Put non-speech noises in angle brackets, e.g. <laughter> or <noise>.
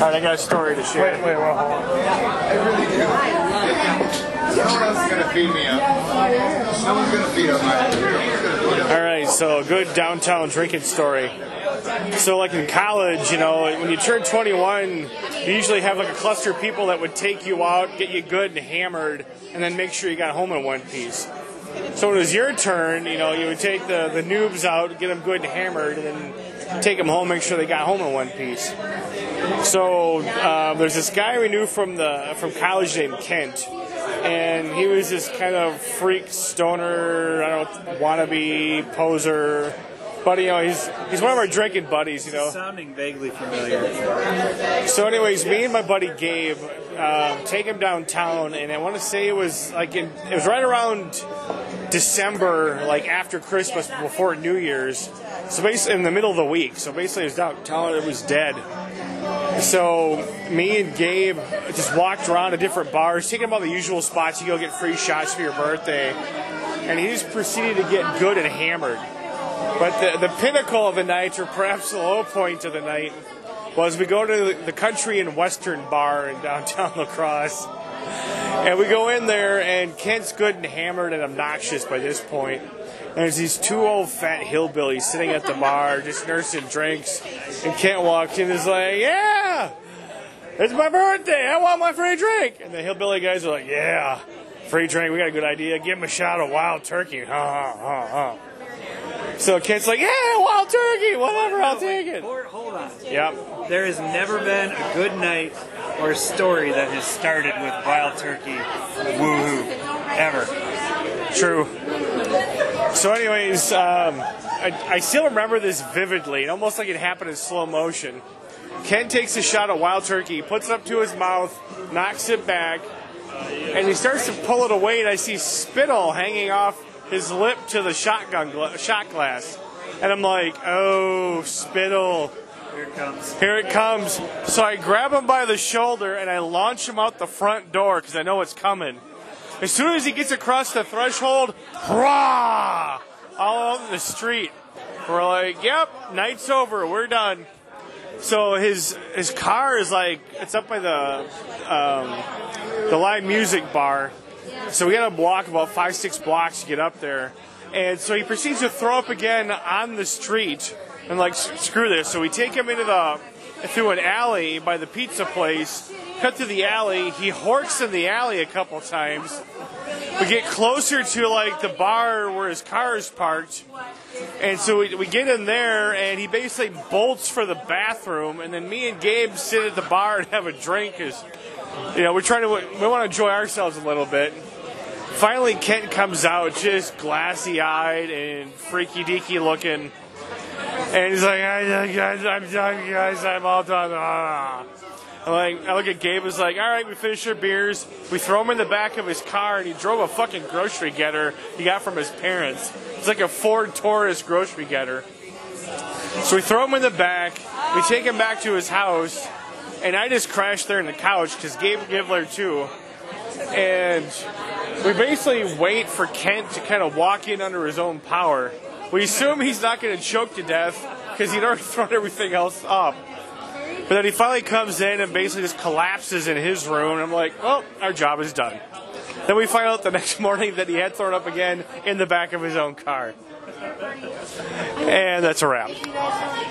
right, I got a story to share. Wait, wait, wait, hold on. I really do. No one else is gonna feed me up. No one's gonna feed up my. No one's gonna feed up. All right, so a good downtown drinking story. So, like in college, you know, when you turn 21, you usually have like a cluster of people that would take you out, get you good and hammered, and then make sure you got home in one piece. So when it was your turn, you know, you would take the, the noobs out, get them good and hammered, and then take them home, make sure they got home in one piece. So uh, there's this guy we knew from the from college named Kent, and he was this kind of freak stoner, I don't know, wannabe poser. But you know, he's he's one of our drinking buddies. You know. Sounding vaguely familiar. So, anyways, me and my buddy Gabe um, take him downtown, and I want to say it was like in, it was right around December, like after Christmas, before New Year's. So basically, in the middle of the week. So basically, it was downtown. It was dead. So me and Gabe just walked around to different bars, taking all the usual spots. You go get free shots for your birthday, and he just proceeded to get good and hammered. But the, the pinnacle of the night, or perhaps the low point of the night, was we go to the country and western bar in downtown <laughs> La Crosse. And we go in there, and Kent's good and hammered and obnoxious by this point. And there's these two old fat hillbillies sitting at the bar, just nursing drinks. And Kent walks in and is like, Yeah, it's my birthday. I want my free drink. And the hillbilly guys are like, Yeah, free drink. We got a good idea. Give him a shot of wild turkey. Ha, ha, ha, ha. So Kent's like, Yeah, wild turkey. Whatever, I'll take it. Hold hold on. Yep. There has never been a good night or a story that has started with wild turkey. Woohoo. Ever. True. So, anyways, um, I, I still remember this vividly, almost like it happened in slow motion. Ken takes a shot of wild turkey, puts it up to his mouth, knocks it back, and he starts to pull it away, and I see spittle hanging off his lip to the shotgun gla- shot glass. And I'm like, oh, spittle. Here it comes. Here it comes. So I grab him by the shoulder and I launch him out the front door because I know it's coming. As soon as he gets across the threshold, hurrah! All over the street. We're like, yep, night's over. We're done. So his his car is like it's up by the um, the live music bar. So we got to walk about five six blocks to get up there. And so he proceeds to throw up again on the street and like screw this. So we take him into the through an alley by the pizza place. Cut through the alley. He horks in the alley a couple times. We get closer to like the bar where his car is parked. And so we, we get in there, and he basically bolts for the bathroom, and then me and Gabe sit at the bar and have a drink because, you know, we're trying to we want to enjoy ourselves a little bit. Finally, Kent comes out, just glassy eyed and freaky deaky looking, and he's like, "I- guys, "I'm done, guys. I'm all done." Ah. Like, I look at Gabe. Is like, "All right, we finished our beers. We throw him in the back of his car, and he drove a fucking grocery getter he got from his parents. It's like a Ford Taurus grocery getter." So we throw him in the back. We take him back to his house, and I just crash there in the couch because Gabe Givler too. And we basically wait for Kent to kind of walk in under his own power. We assume he's not going to choke to death because he'd already <laughs> thrown everything else up. But then he finally comes in and basically just collapses in his room. And I'm like, well, our job is done. Then we find out the <laughs> next morning that he had thrown up again in the back of his own car. And that's a wrap.